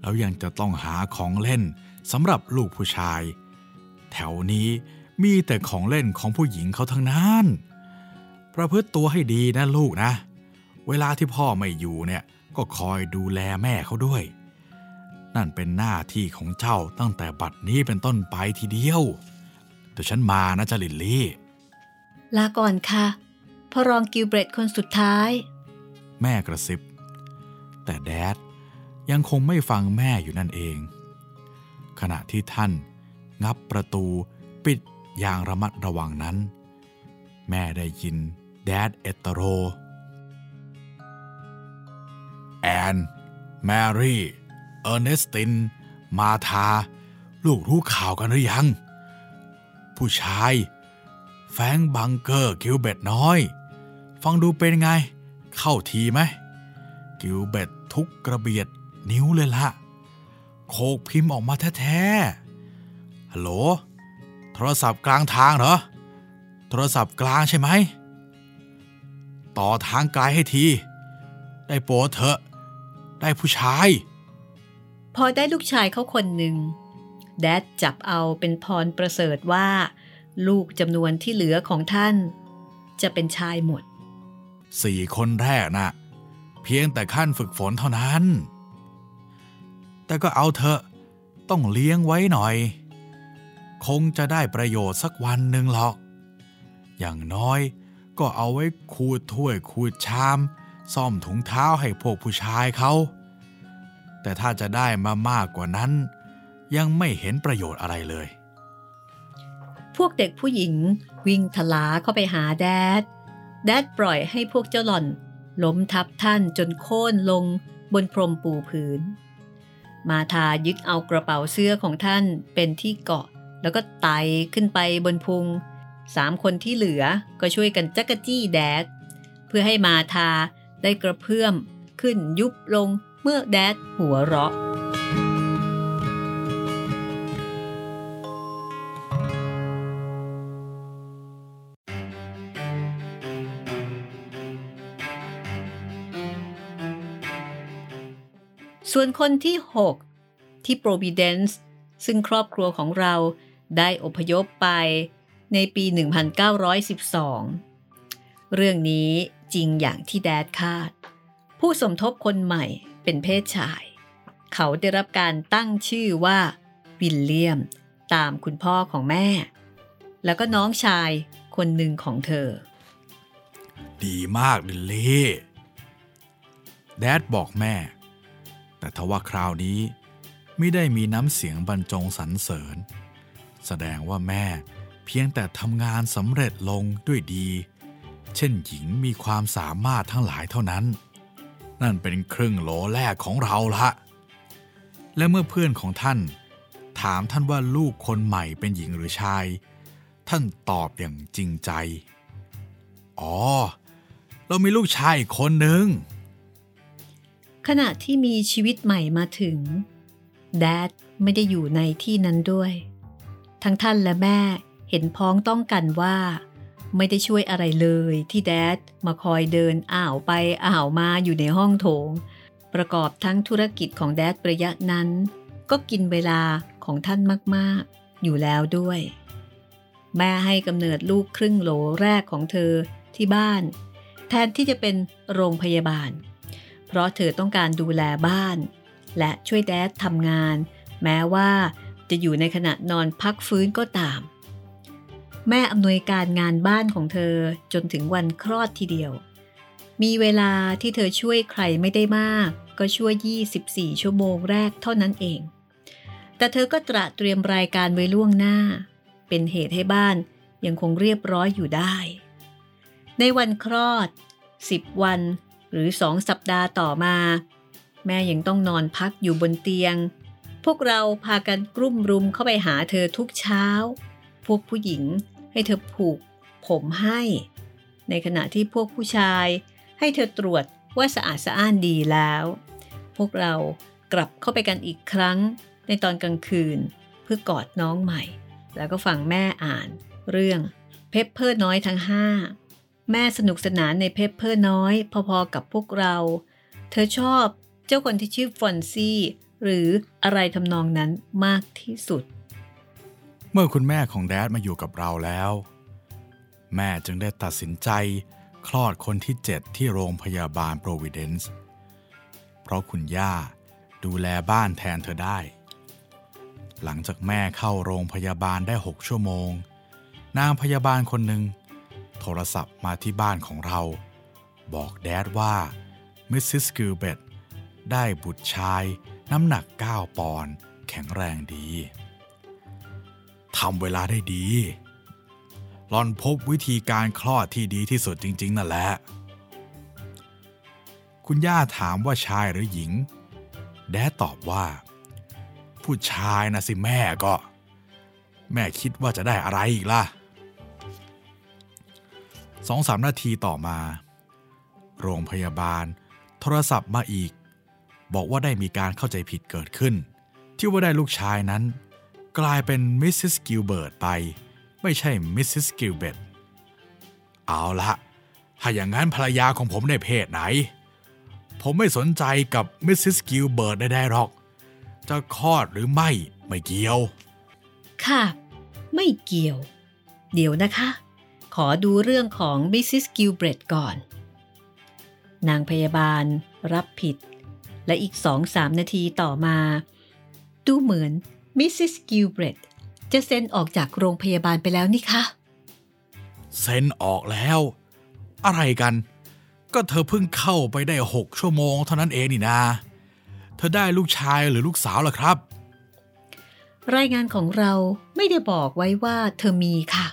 แล้วยังจะต้องหาของเล่นสำหรับลูกผู้ชาย แถวนี้มีแต่ของเล่นของผู้หญิงเขาทั้งนั้น ประพฤติตัวให้ดีนะลูกนะ เวลาที่พ่อไม่อยู่เนี่ย ก็คอยดูแลแม่เขาด้วย นั่นเป็นหน้าที่ของเจ้าตั้งแต่บัดนี้เป็นต้นไปทีเดียวเดี๋ยวฉันมานะจาลิลลี่
ลาก่อนค่ะพ่อรองกิลเบรตคนสุดท้าย
แม่กระซิบ แต่แดดยังคงไม่ฟังแม่อยู่นั่นเอง ขณะที่ท่านงับประตูปิดอย่างระมัดระวังนั้น แม่ได้ยินแดดเอ็ดตะโร แอน แมรี่ เออร์เนสติน มาร์ธา ลูกรู้ข่าวกันหรือยัง ผู้ชาย แฟรงค์บังเกอร์กิลเบรตน้อย ฟังดูเป็นไง เข้าทีไหม กิลเบตทุกกระเบียดนิ้วเลยละโคกพิมพ์ออกมาแท้ๆฮัลโหล โทรศัพท์กลางทางเหรอ โทรศัพท์กลางใช่ไหม ต่อทางไกลให้ทีได้โปรเถอะ ได้ผู้ชาย
พอได้ลูกชายเขาคนหนึ่ง แดดจับเอาเป็นพรประเสริฐว่า ลูกจำนวนที่เหลือของท่าน จะเป็นชายหมด
สี่คนแรกนะ่ะ เพียงแต่ขั้นฝึกฝนเท่านั้น แต่ก็เอาเถอะต้องเลี้ยงไว้หน่อย คงจะได้ประโยชน์สักวันหนึ่งหรอก อย่างน้อยก็เอาไว้ขูดถ้วยขูดชาม ซ่อมถุงเท้าให้พวกผู้ชายเขา แต่ถ้าจะได้มามากกว่านั้น ยังไม่เห็นประโยชน์อะไรเลย
พวกเด็กผู้หญิงวิ่งทลาเข้าไปหาแดด แดดปล่อยให้พวกเจ้าหล่อน ล้มทับท่านจนโค่นลงบนพรมปูพื้นมาทายึดเอากระเป๋าเสื้อของท่านเป็นที่เกาะ แล้วก็ไต่ขึ้นไปบนพุงสามคนที่เหลือก็ช่วยกันจักกะจี้แดด เพื่อให้มาทา ได้กระเพื่อม ขึ้นยุบลงเมื่อแดดหัวเราะ ส่วนคนที่ 6 ที่ Providence ซึ่งครอบครัวของเราได้อพยพไปในปี 1912 เรื่องนี้ จริงอย่างที่แดดคาด ผู้สมทบคนใหม่เป็นเพศชาย เขาได้รับการตั้งชื่อว่า วิลเลียม ตามคุณพ่อของแม่ แล้วก็น้องชายคนหนึ่งของเธอ
ดีมากลิลลี่แดดบอกแม่ แต่ทว่าคราวนี้ไม่ได้มีน้ำเสียงบรรจงสรรเสริญ แสดงว่าแม่เพียงแต่ทำงานสำเร็จลงด้วยดี เช่นหญิงมีความสามารถทั้งหลายเท่านั้น นั่นเป็นครึ่งโหลแรกของเราละและเมื่อเพื่อนของท่าน ถามท่านว่าลูกคนใหม่เป็นหญิงหรือชาย ท่านตอบอย่างจริงใจ อ๋อ เรามีลูกชายอีกคนหนึ่ง
ขณะที่มีชีวิตใหม่มาถึง แดดไม่ได้อยู่ในที่นั้นด้วย ทั้งท่านและแม่เห็นพ้องต้องกันว่า ไม่ได้ช่วยอะไรเลยที่แดดมาคอยเดินอ่าวไปอ่าวมาอยู่ในห้องโถง ประกอบทั้งธุรกิจของแดดระยะนั้น ก็กินเวลาของท่านมากๆ อยู่แล้วด้วย แม่ให้กำเนิดลูกครึ่งโหลแรกของเธอที่บ้าน แทนที่จะเป็นโรงพยาบาล เพราะเธอต้องการดูแลบ้าน และช่วยแดดทำงาน แม้ว่าจะอยู่ในขณะนอนพักฟื้นก็ตาม แม่อำนวยการงานบ้านของเธอจนถึงวันคลอดทีเดียว มีเวลาที่เธอช่วยใครไม่ได้มาก ก็ช่วย 24 ชั่วโมงแรกเท่านั้นเอง แต่เธอก็ตระเตรียมรายการไว้ล่วงหน้า เป็นเหตุให้บ้านยังคงเรียบร้อยอยู่ได้ ในวันคลอด 10 วันหรือสองสัปดาห์ต่อมา แม่ยังต้องนอนพักอยู่บนเตียง พวกเราพากันกลุ่มรุมเข้าไปหาเธอทุกเช้า พวกผู้หญิง ให้เธอผูกผมให้ ในขณะที่พวกผู้ชายให้เธอตรวจว่าสะอาดสะอ้านดีแล้ว พวกเรากลับเข้าไปกันอีกครั้งในตอนกลางคืนเพื่อกอดน้องใหม่ แล้วก็ฟังแม่อ่าน เรื่องเพปเพอร์น้อยทั้งห้าแม่สนุกสนานในเพปเพอร์น้อย พอๆกับพวกเรา เธอชอบเจ้าคนที่ชื่อฟอนซี่ หรืออะไรทำนองนั้นมากที่สุด
เมื่อคุณแม่ของแดดมาอยู่กับเราแล้ว แม่จึงได้ตัดสินใจคลอดคนที่เจ็ดที่โรงพยาบาลโปรวิเดนซ์เพราะคุณย่าดูแลบ้านแทนเธอได้ หลังจากแม่เข้าโรงพยาบาลได้หกชั่วโมง นางพยาบาลคนหนึ่งโทรศัพท์มาที่บ้านของเรา บอกแดดว่ามิสซิสกิลเบรตได้บุตรชายน้ำหนัก 9 ปอนด์แข็งแรงดี ทำเวลาได้ดี หล่อนพบวิธีการคลอดที่ดีที่สุดจริง ๆ นั่นแหละ คุณย่าถามว่าชายหรือหญิง แดดตอบว่า ผู้ชายนะสิแม่ก็ แม่คิดว่าจะได้อะไรอีกล่ะสองสามนาทีต่อมา โรงพยาบาล โทรศัพท์มาอีก บอกว่าได้มีการเข้าใจผิดเกิดขึ้น ที่ว่าได้ลูกชายนั้น กลายเป็นมิสซิสกิลเบิร์ตไป ไม่ใช่มิสซิสกิลเบรตเอาละถ้าอย่างนั้นภรรยาของผมได้เพศไหน ผมไม่สนใจกับมิสซิสกิลเบิร์ตได้หรอก จะคลอดหรือไม่ไม่เกี่ยว
ค่ะ ไม่เกี่ยว เดี๋ยวนะคะ ขอดูเรื่องของมิสซิสกิลเบรตก่อน นางพยาบาลรับผิด และอีกสองสามนาทีต่อมา ดูเหมือน มิสซิสกิลเบรตจะเซ็นออกจากโรงพยาบาลไปแล้วนี่คะ
เซ็นออกแล้ว อะไรกัน ก็เธอเพิ่งเข้าไปได้หกชั่วโมงเท่านั้นเองนี่นา เธอได้ลูกชายหรือลูกสาวล่ะครับ
รายงานของเราไม่ได้บอกไว้ว่าเธอมีค่ะ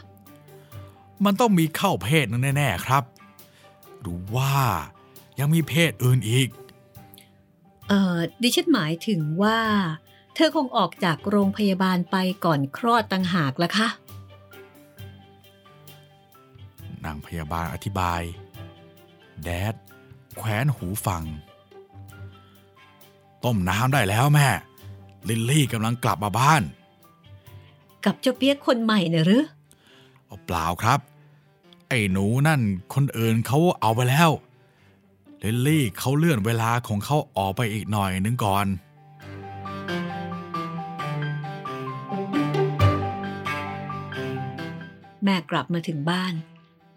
มันต้องมีเข้าเพศนึงแน่ ๆ ครับ หรือว่ายังมีเพศอื่นอีก
เอ่อดิฉันหมายถึงว่า เธอคงออกจากโรงพยาบาลไปก่อนคลอดต่างหากละคะ
นางพยาบาลอธิบาย แดด แขวนหูฟัง ต้มน้ำได้แล้วแม่ ลิลลี่กำลังกลับมาบ้าน
กับเจ้าเปียกคนใหม่เนอะหรือ
เอาเปล่าครับ ไอ้หนูนั่นคนอื่นเขาเอาไปแล้วลิลลี่เขาเลื่อนเวลาของเขาออกไปอีกหน่อยนึงก่อน
แม่กลับมาถึงบ้าน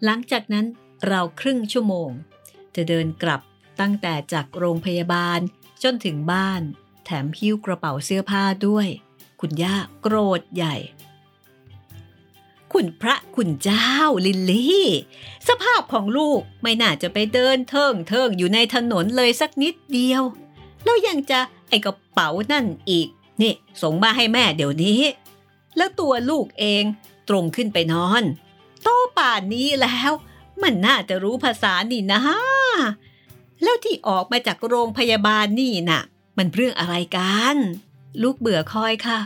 หลังจากนั้นเราครึ่งชั่วโมง จะเดินกลับตั้งแต่จากโรงพยาบาลจนถึงบ้าน แถมหิ้วกระเป๋าเสื้อผ้าด้วย คุณย่าโกรธใหญ่ คุณพระคุณเจ้าลิลลี่ สภาพของลูกไม่น่าจะไปเดินเทิงเทิงอยู่ในถนนเลยสักนิดเดียว แล้วยังจะไอกระเป๋านั่นอีก นี่ส่งมาให้แม่เดี๋ยวนี้ แล้วตัวลูกเอง ตรงขึ้นไปนอน โตป่านนี้แล้ว มันน่าจะรู้ภาษานี่นะ แล้วที่ออกมาจากโรงพยาบาลนี่น่ะ มันเรื่องอะไรกัน ลูกเบื่อคอยค่ะ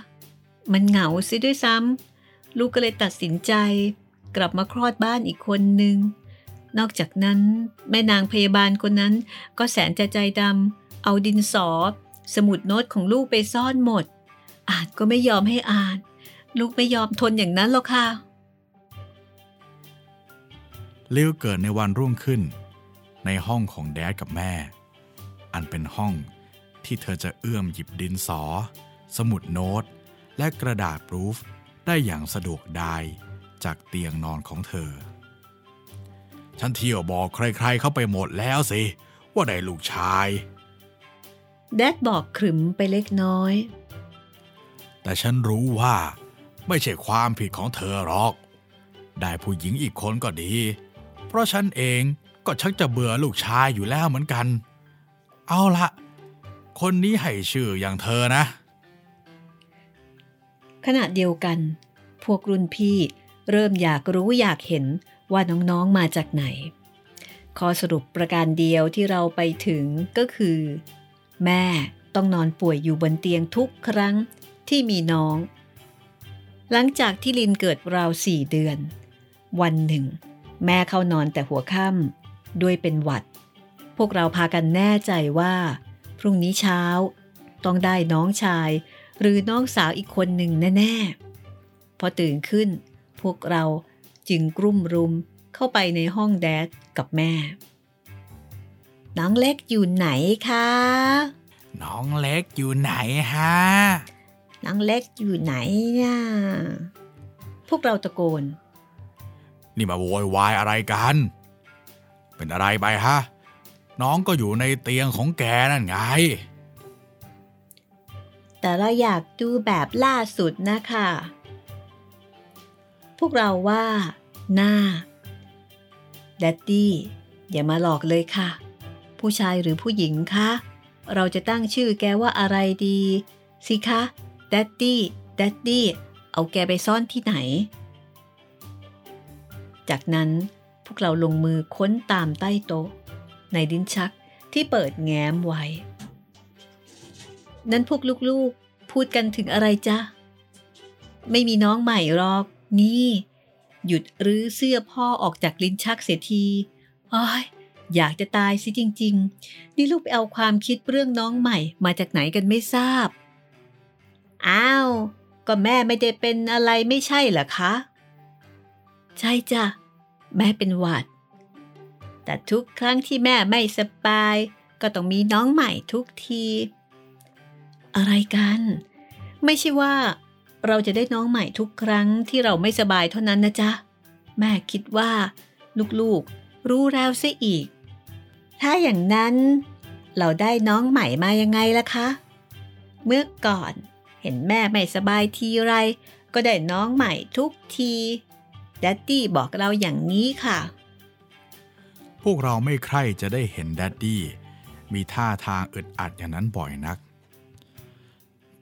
มันเหงาซิด้วยซ้ำลูกก็เลยตัดสินใจ กลับมาคลอดบ้านอีกคนนึง นอกจากนั้น แม่นางพยาบาลคนนั้น ก็แสนจะใจดำเอาดินสอ สมุดโน้ตของลูกไปซ่อนหมด อานก็ไม่ยอมให้อ่าน ลูกไม่ยอมทนอย่างนั้นหรอกค่ะ
ลิวเกิดในวันรุ่งขึ้น ในห้องของแดดกับแม่ อันเป็นห้องที่เธอจะเอื้อมหยิบดินสอ สมุดโน้ต และกระดาษปรูฟได้อย่างสะดวกดายจากเตียงนอนของเธอ ฉันเที่ยวบอกใครๆเข้าไปหมดแล้วสิ ว่าได้ลูกชาย
แดดบอกขรึมไปเล็กน้อย
แต่ฉันรู้ว่า ไม่ใช่ความผิดของเธอหรอก ได้ผู้หญิงอีกคนก็ดี เพราะฉันเองก็ชักจะเบื่อลูกชายอยู่แล้วเหมือนกัน เอาละคนนี้ให้ชื่ออย่างเธอนะ
ขณะเดียวกัน พวกรุ่นพี่เริ่มอยากรู้อยากเห็นว่าน้องๆมาจากไหน ข้อสรุปประการเดียวที่เราไปถึงก็คือ แม่ต้องนอนป่วยอยู่บนเตียงทุกครั้งที่มีน้อง หลังจากที่ลินเกิดราวสี่เดือน วันหนึ่ง แม่เข้านอนแต่หัวค่ำด้วยเป็นหวัด พวกเราพากันแน่ใจว่า พรุ่งนี้เช้า ต้องได้น้องชาย หรือน้องสาวอีกคนหนึ่งแน่ ๆ พอตื่นขึ้น พวกเราจึงกรุ่มรุมเข้าไปในห้องแดดกับแม่ น้องเล็กอยู่ไหนคะ
น้องเล็กอยู่ไหนฮะ
น้องเล็กอยู่ไหนน่ะพวกเราตะโกน
นี่มาโวยวายอะไรกัน เป็นอะไรไปฮะ น้องก็อยู่ในเตียงของแกนั่นไง
แต่เราอยากดูแบบล่าสุดนะคะ พวกเราว่าหน้าแดดดี้อย่ามาหลอกเลยค่ะ ผู้ชายหรือผู้หญิงคะ เราจะตั้งชื่อแกว่าอะไรดี สิคะ daddy daddy เอาแกไปซ่อนที่ไหน จากนั้นพวกเราลงมือค้นตามใต้โต๊ะ ในลิ้นชักที่เปิดแง้มไว้ นั้นพวกลูกๆ พูดกันถึงอะไรจ๊ะ ไม่มีน้องใหม่หรอก นี่ หยุดรื้อเสื้อพ่อออกจากลิ้นชักเสียทีอ้อยอยากจะตายสิจริง ๆ นี่ลูกไปเอาความคิดเรื่องน้องใหม่มาจากไหนกันไม่ทราบ อ้าว ก็แม่ไม่ได้เป็นอะไรไม่ใช่เหรอคะ ใช่จ้ะ แม่เป็นหวัด แต่ทุกครั้งที่แม่ไม่สบาย ก็ต้องมีน้องใหม่ทุกที อะไรกัน ไม่ใช่ว่า เราจะได้น้องใหม่ทุกครั้งที่เราไม่สบายเท่านั้นนะจ๊ะ แม่คิดว่า ลูกๆ รู้แล้วซะอีก ถ้าอย่างนั้น เราได้น้องใหม่มายังไงล่ะคะ เมื่อก่อน เห็นแม่ไม่สบายทีไร ก็ได้น้องใหม่ทุกทีดัตตี้บอกเราอย่างนี้ค่ะ
พวกเราไม่ใคร่จะได้เห็นแดดดี้มีท่าทางอึดอัดอย่างนั้นบ่อยนัก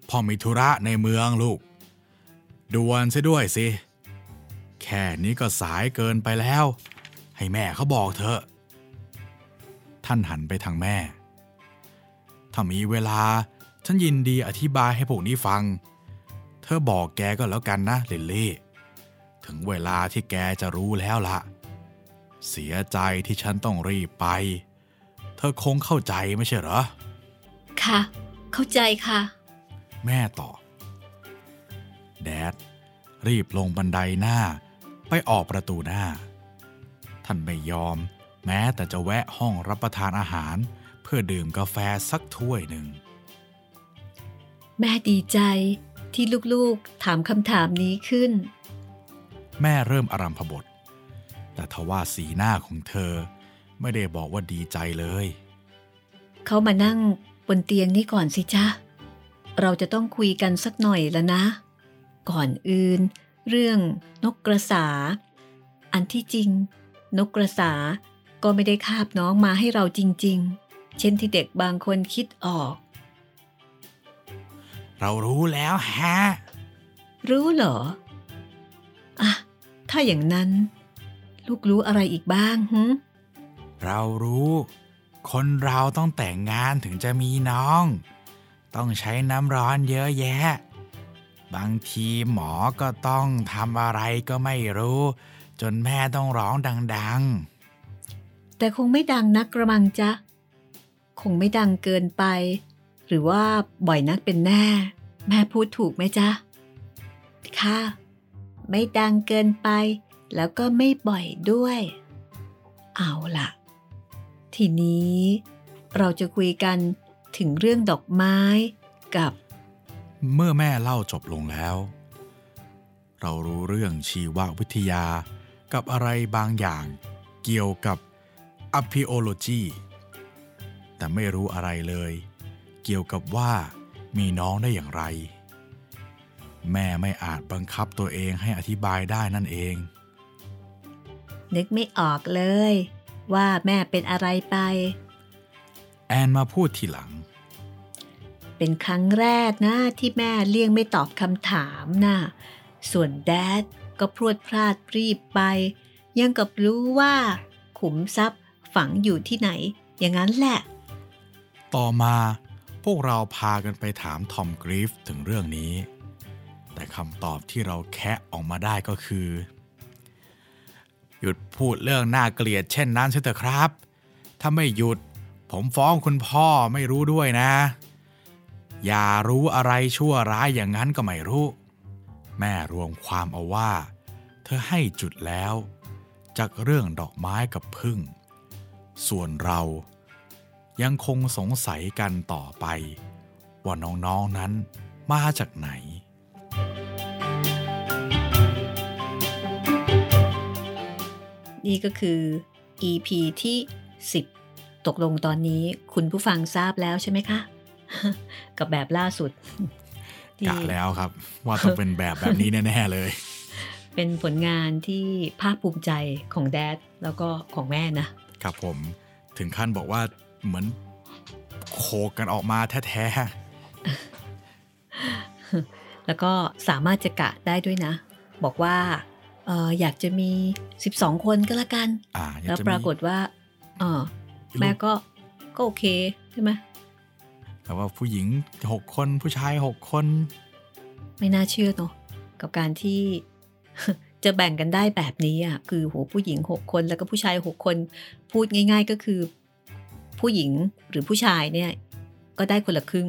พ่อมีธุระในเมืองลูกด่วนซะด้วยสิ แค่นี้ก็สายเกินไปแล้ว ให้แม่เขาบอกเถอะ ท่านหันไปทางแม่ ถ้ามีเวลา ฉันยินดีอธิบายให้พวกนี้ฟัง เธอบอกแกก็แล้วกันนะลิลลี่ถึงเวลาที่แกจะรู้แล้วละ เสียใจที่ฉันต้องรีบไป เธอคงเข้าใจไม่ใช่เหรอ
ค่ะ เข้าใจค่ะ
แม่ตอบ แดด รีบลงบันไดหน้า ไปออกประตูหน้า ท่านไม่ยอม แม้แต่จะแวะห้องรับประทานอาหาร เพื่อดื่มกาแฟสักถ้วยหนึ่ง
แม่ดีใจที่ลูกๆถามคำถามนี้ขึ้น
แม่เริ่มอารัมพบท แต่ทว่าสีหน้าของเธอไม่ได้บอกว่าดีใจเลย
เขามานั่งบนเตียงนี่ก่อนสิจ๊ะ เราจะต้องคุยกันสักหน่อยแล้วนะ ก่อนอื่น เรื่องนกกระสา อันที่จริง นกกระสาก็ไม่ได้คาบน้องมาให้เราจริง ๆ เช่นที่เด็กบางคนคิดออก
เรารู้แล้วฮะ
รู้เหรอ อะ ถ้าอย่างนั้น ลูกรู้อะไรอีกบ้างหึ
เรารู้ คนเราต้องแต่งงานถึงจะมีน้อง ต้องใช้น้ำร้อนเยอะแยะ บางทีหมอก็ต้องทำอะไรก็ไม่รู้ จนแม่ต้องร้องดัง
แต่คงไม่ดังนักกระมังจ๊ะ คงไม่ดังเกินไป หรือว่าบ่อยนักเป็นแน่ แม่พูดถูกไหมจ๊ะ ค่ะ ไม่ดังเกินไป แล้วก็ไม่บ่อยด้วย เอาล่ะ ทีนี้ เราจะคุยกันถึงเรื่องดอกไม้กับ
เมื่อแม่เล่าจบลงแล้ว เรารู้เรื่องชีววิทยากับอะไรบางอย่างเกี่ยวกับ Aphiology แต่ไม่รู้อะไรเลย เกี่ยวกับว่ามีน้องได้อย่างไร แม่ไม่อาจบังคับตัวเองให้อธิบายได้นั่นเอง
นึกไม่ออกเลย ว่าแม่เป็นอะไรไป
แอนมาพูดทีหลัง
เป็นครั้งแรกนะที่แม่เลี่ยงไม่ตอบคำถามนะส่วนแดดก็พรวดพลาดรีบไป ยังกับรู้ว่า ขุมทรัพย์ฝังอยู่ที่ไหน อย่างนั้นแหละ
ต่อมา พวกเราพากันไปถามทอมกรีฟถึงเรื่องนี้ แต่คำตอบที่เราแคะออกมาได้ก็คือ หยุดพูดเรื่องน่าเกลียดเช่นนั้นเถอะครับ ถ้าไม่หยุด ผมฟ้องคุณพ่อไม่รู้ด้วยนะ อย่ารู้อะไรชั่วร้ายอย่างนั้นก็ไม่รู้ แม่รวมความเอาว่า เธอให้จุดแล้ว จากเรื่องดอกไม้กับพึ่ง ส่วนเรา ยังคงสงสัยกันต่อไป ว่าน้องๆนนั้นมาจากไหน
นี่ก็คือ EP ที่ 10 ตกลงตอนนี้คุณผู้ฟังทราบแล้วใช่ไหมคะ กับแบบล่าสุดที่
กะแล้วครับ ว่าต้องเป็นแบบแบบนี้แน่ ๆ เลย
เป็นผลงานที่ภาคภูมิใจของแดดแล้วก็ของแม่นะ
ครับผมถึงขั้นบอกว่า เหมือนโคกันออกมาแท้
แล้วก็สามารถจะกะได้ด้วยนะ บอกว่าเอออยากจะมี 12 คนก็แล้วกัน
ๆอ่าอยาก
แล้ว
จะ
ปรากฏว่าเออ
มี
แม่ก็ก็โอเคใช่ไหม
แต่ว่าผู้หญิงหกคนผู้ชายหกคน
ไม่น่าเชื่อเนาะกับการที่จะแบ่งกันได้แบบนี้อะคือโหผู้หญิงหกคนแล้วก็ผู้ชายหกคน พูดง่าย ๆ ก็คือ ผู้หญิงหรือผู้ชายเนี่ย ก็ได้คนละครึ่ง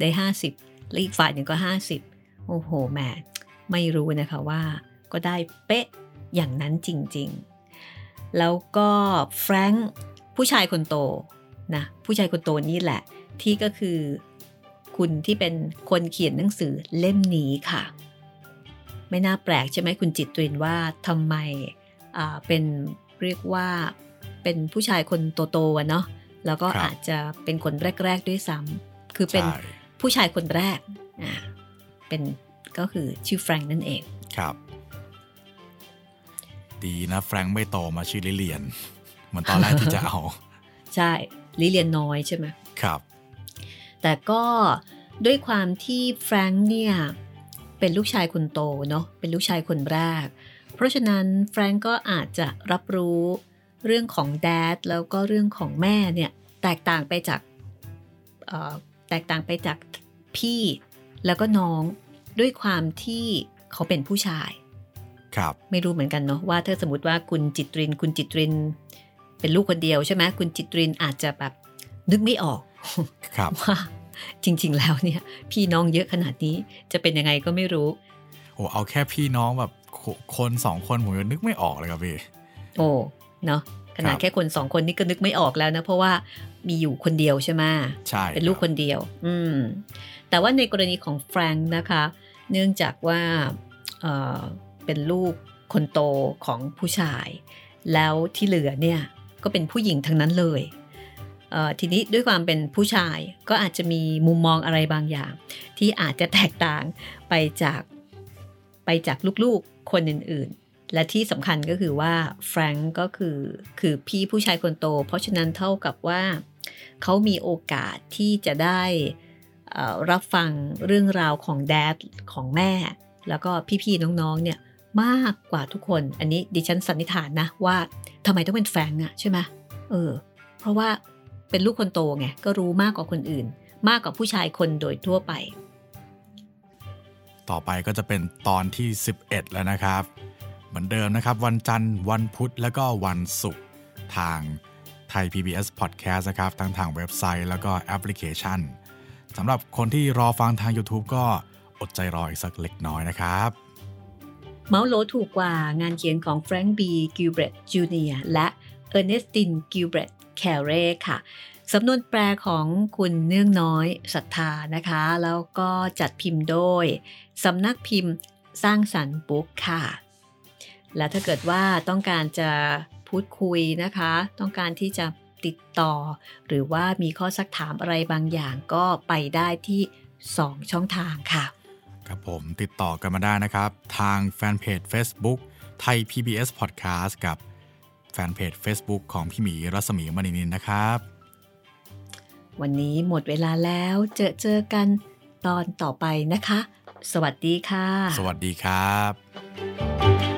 ได้ห้าสิบแล้วอีกฝ่ายหนึ่งก็ห้าสิบโอ้โหแหมไม่รู้นะคะว่า ก็ได้เป๊ะอย่างนั้นจริง ๆ แล้วก็แฟรงค์ผู้ชายคนโตนะผู้ชายคนโตนี่แหละ ที่ก็คือคุณที่เป็นคนเขียนหนังสือเล่มนี้ค่ะ ไม่น่าแปลกใช่ไหมคุณจิตตรินว่าทำไมอ่าเป็นเรียกว่า เป็นผู้ชายคนโตๆอะเนาะแล้วก็
ครับ
อาจจะเป็นคนแรก ๆด้วยซ้ำคือเป็น
ใช่
ผู้ชายคนแรกอ่าเป็นก็คือชื่อแฟรงค์นั่นเอง
ครับ ดีนะแฟรงค์ไม่โตมาชื่อลิเลียนเหมือนตอนแรกที่จะเอา
ใช่ลิเลียนน้อยใช่ไหม
ครับ
แต่ก็ด้วยความที่แฟรงค์เนี่ยเป็นลูกชายคนโตเนาะเป็นลูกชายคนแรก เพราะฉะนั้นแฟรงก์ก็อาจจะรับรู้ เรื่องของแดดแล้วก็เรื่องของแม่เนี่ยแตกต่างไปจากเอ่อแตกต่างไปจากพี่แล้วก็น้องด้วยความที่เขาเป็นผู้ชาย
ครับ
ไม่รู้เหมือนกันเนาะว่าถ้าสมมติว่าคุณจิตริน คุณจิตริน เป็นลูกคนเดียวใช่ไหมคุณจิตรินอาจจะแบบนึกไม่ออก
ครับ
ว่าจริง ๆ แล้วเนี่ย พี่น้องเยอะขนาดนี้จะเป็นยังไงก็ไม่รู้
โอ้เอาแค่พี่น้องแบบโคคนสองคนผมยังนึกไม่ออกเลยครับพี่
โอ้ เนาะขนาด
ครับ
แค่คนสองคนนี่ก็นึกไม่ออกแล้วนะ เพราะว่ามีอยู่คนเดียวใช่ไหม
ใช่
เป็นลูก
รับ
คนเดียว อืมแต่ว่าในกรณีของแฟรงค์นะคะ เนื่องจากว่าเอ่อเป็นลูกคนโตของผู้ชาย แล้วที่เหลือเนี่ยก็เป็นผู้หญิงทั้งนั้นเลยเอ่อทีนี้ด้วยความเป็นผู้ชายก็อาจจะมีมุมมองอะไรบางอย่าง ที่อาจจะแตกต่างไปจากไปจากลูกๆคนอื่นๆ และที่สำคัญก็คือว่าแฟรงก์ก็คือคือพี่ผู้ชายคนโต เพราะฉะนั้นเท่ากับว่าเขามีโอกาสที่จะได้อ่อรับฟังเรื่องราวของแดดของแม่ แล้วก็พี่ๆน้องๆเนี่ยมากกว่าทุกคน อันนี้ดิฉันสันนิษฐานนะว่าทำไมต้องเป็นแฟรงก์อะใช่ไหมเออ เพราะว่าเป็นลูกคนโตไงก็รู้มากกว่าคนอื่น มากกว่าผู้ชายคนโดยทั่วไป
ต่อไปก็จะเป็นตอนที่ 11 แล้วนะครับ เหมือนเดิมนะครับ วันจันทร์วันพุธแล้วก็วันศุกร์ทางไทย PBS Podcast นะครับทั้งทางเว็บไซต์แล้วก็แอปพลิเคชันสำหรับคนที่รอฟังทาง YouTube ก็อดใจรออีกสักเล็กน้อยนะครับ
เหมาโหลถูกกว่างานเขียนของแฟรงค์บีกิลเบรตจูเนียและเออร์เนสตินกิลเบรตแครีย์ค่ะสำนวนแปลของคุณเนื่องน้อยศรัทธานะคะ แล้วก็จัดพิมพ์โดยสำนักพิมพ์สร้างสรรค์บุ๊กค่ะ และถ้าเกิดว่าต้องการจะพูดคุยนะคะ ต้องการที่จะติดต่อ หรือว่ามีข้อซักถามอะไรบางอย่างก็ไปได้ที่ 2 ช่องทางค่ะ
ครับผมติดต่อกันมาได้นะครับ ทางแฟนเพจ Facebook ไทย PBS Podcast กับแฟนเพจ Facebook ของพี่หมีรัศมีมณีนินนะครับ
วันนี้หมดเวลาแล้วเจอเจอกันตอนต่อไปนะคะ สวัสดีค่ะ
สวัสดีครับ